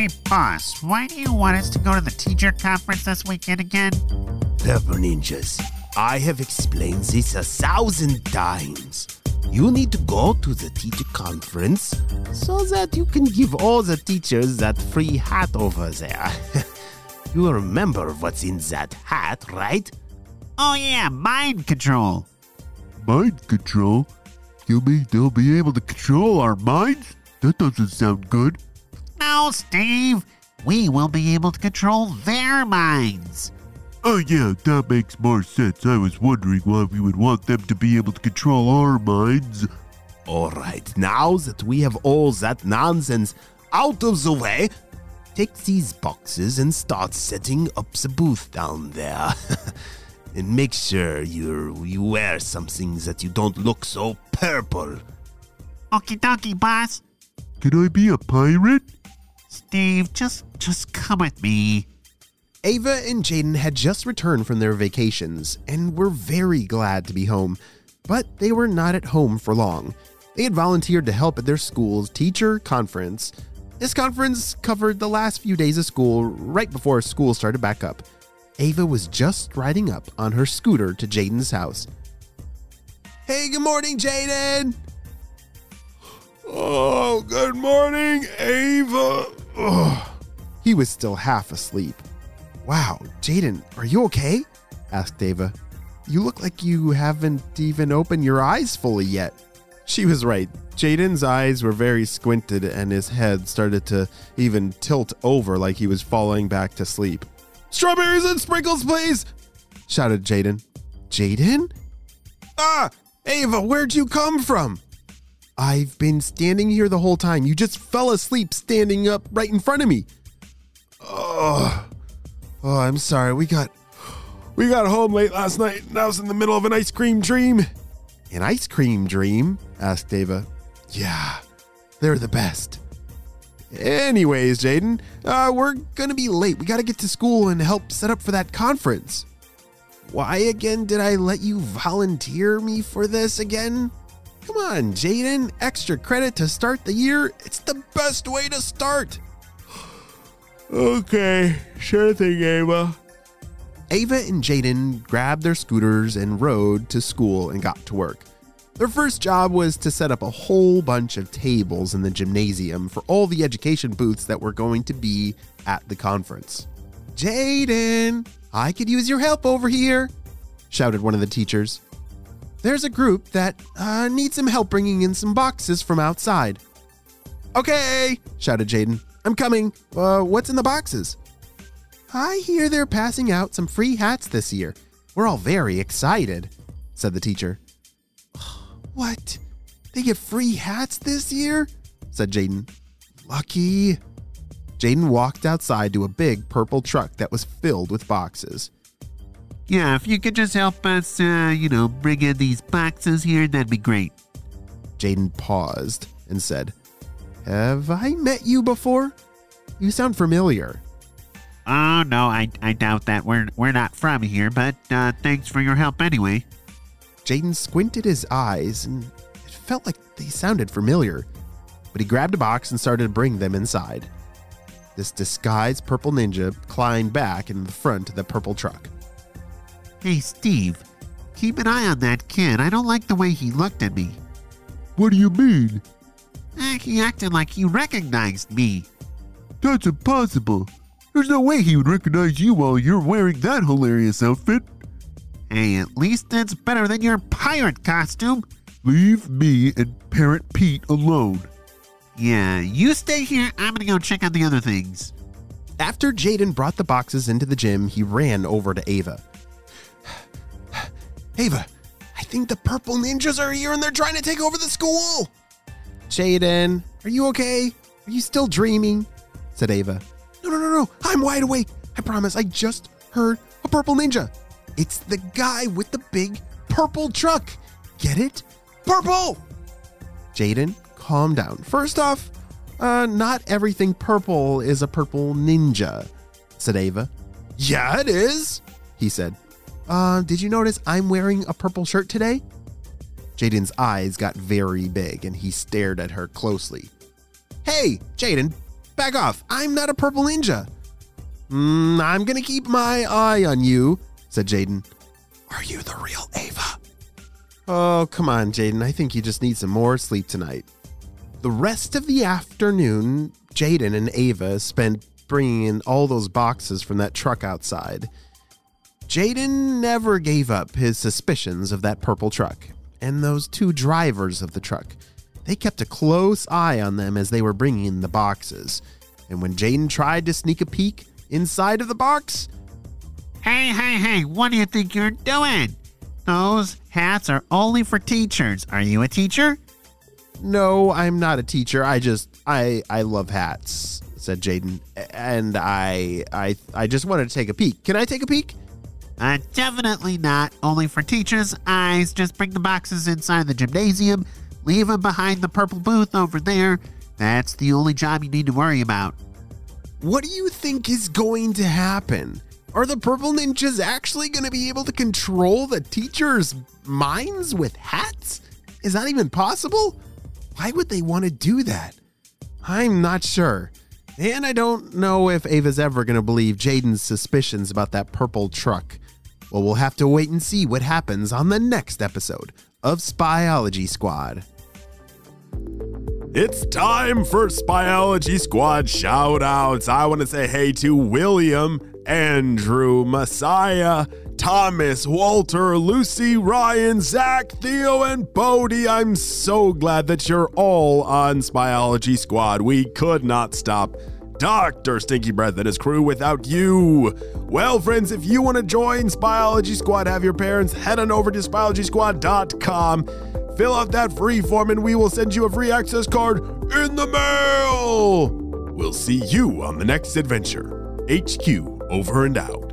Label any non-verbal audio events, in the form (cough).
Hey, boss, why do you want us to go to the teacher conference this weekend again? Purple Ninjas, I have explained this a thousand times. You need to go to the teacher conference so that you can give all the teachers that free hat over there. (laughs) you remember what's in that hat, right? Oh, yeah, mind control. Mind control? You mean they'll be able to control our minds? That doesn't sound good. No, Steve. We will be able to control their minds. Oh, yeah, that makes more sense. I was wondering why we would want them to be able to control our minds. All right, now that we have all that nonsense out of the way, take these boxes and start setting up the booth down there. (laughs) and make sure you you wear something that you don't look so purple. Okie dokie, boss. Can I be a pirate? Steve, just just come with me. Ava and Jaden had just returned from their vacations and were very glad to be home, but they were not at home for long. They had volunteered to help at their school's teacher conference. This conference covered the last few days of school right before school started back up. Ava was just riding up on her scooter to Jaden's house. Hey, good morning, Jaden! Oh, good morning, Ava. Ugh. He was still half asleep. Wow, Jaden, are you okay? asked Ava. You look like you haven't even opened your eyes fully yet. She was right. Jaden's eyes were very squinted and his head started to even tilt over like he was falling back to sleep. Strawberries and sprinkles, please! shouted Jaden. Jaden? Ah! Ava, where'd you come from? I've been standing here the whole time. You just fell asleep standing up right in front of me. Oh, oh, I'm sorry. We got we got home late last night and I was in the middle of an ice cream dream. An ice cream dream? asked Ava. Yeah, they're the best. Anyways, Jaden, uh, we're gonna be late. We gotta get to school and help set up for that conference. Why again did I let you volunteer me for this again? On, Jaden. Extra credit to start the year. It's the best way to start. (gasps) Okay, sure thing, Ava. Ava and Jaden grabbed their scooters and rode to school and got to work. Their first job was to set up a whole bunch of tables in the gymnasium for all the education booths that were going to be at the conference. Jaden, I could use your help over here, shouted one of the teachers. There's a group that uh, needs some help bringing in some boxes from outside. Okay, shouted Jaden. I'm coming. Uh, what's in the boxes? I hear they're passing out some free hats this year. We're all very excited, said the teacher. (sighs) What? They get free hats this year? said Jaden. Lucky. Jaden walked outside to a big purple truck that was filled with boxes. Yeah, if you could just help us, uh, you know, bring in these boxes here, that'd be great. Jaden paused and said, Have I met you before? You sound familiar. Oh no, I, I doubt that. We're we're not from here, but uh, thanks for your help anyway. Jaden squinted his eyes and it felt like they sounded familiar. But he grabbed a box and started to bring them inside. This disguised purple ninja climbed back in the front of the purple truck. Hey Steve, keep an eye on that kid. I don't like the way he looked at me. What do you mean? Eh, he acted like he recognized me. That's impossible. There's no way he would recognize you while you're wearing that hilarious outfit. Hey, at least it's better than your pirate costume. Leave me and Parrot Pete alone. Yeah, you stay here. I'm gonna go check out the other things. After Jaden brought the boxes into the gym, he ran over to Ava. Ava, I think the purple ninjas are here and they're trying to take over the school. Jaden, are you okay? Are you still dreaming? said Ava. no, no, no, no. I'm wide awake. I promise. I just heard a purple ninja. It's the guy with the big purple truck. Get it? Purple! Jaden, calm down. First off, uh, not everything purple is a purple ninja, said Ava. Yeah, it is, he said. Uh, did you notice I'm wearing a purple shirt today? Jaden's eyes got very big and he stared at her closely. Hey, Jaden, back off. I'm not a purple ninja. Mm, I'm gonna keep my eye on you, said Jaden. Are you the real Ava? Oh, come on, Jaden. I think you just need some more sleep tonight. The rest of the afternoon, Jaden and Ava spent bringing in all those boxes from that truck outside. Jaden never gave up his suspicions of that purple truck and those two drivers of the truck. They kept a close eye on them as they were bringing in the boxes. And when Jaden tried to sneak a peek inside of the box, Hey, hey, hey, what do you think you're doing? Those hats are only for teachers. Are you a teacher? No, I'm not a teacher. I just I I love hats, said Jaden. And I I I just wanted to take a peek. Can I take a peek? Uh, definitely not. Only for teachers' eyes. Just bring the boxes inside the gymnasium. Leave them behind the purple booth over there. That's the only job you need to worry about. What do you think is going to happen? Are the purple ninjas actually going to be able to control the teachers' minds with hats? Is that even possible? Why would they want to do that? I'm not sure. And I don't know if Ava's ever going to believe Jaden's suspicions about that purple truck. Well, we'll have to wait and see what happens on the next episode of Spyology Squad. It's time for Spyology Squad shoutouts. I want to say hey to William, Andrew, Messiah, Thomas, Walter, Lucy, Ryan, Zach, Theo, and Bodie. I'm so glad that you're all on Spyology Squad. We could not stop Dr. Stinky Breath and his crew without you. Well, friends, if you want to join Spyology Squad, have your parents head on over to spyologysquad.com. Fill out that free form and we will send you a free access card in the mail. We'll see you on the next adventure. HQ over and out.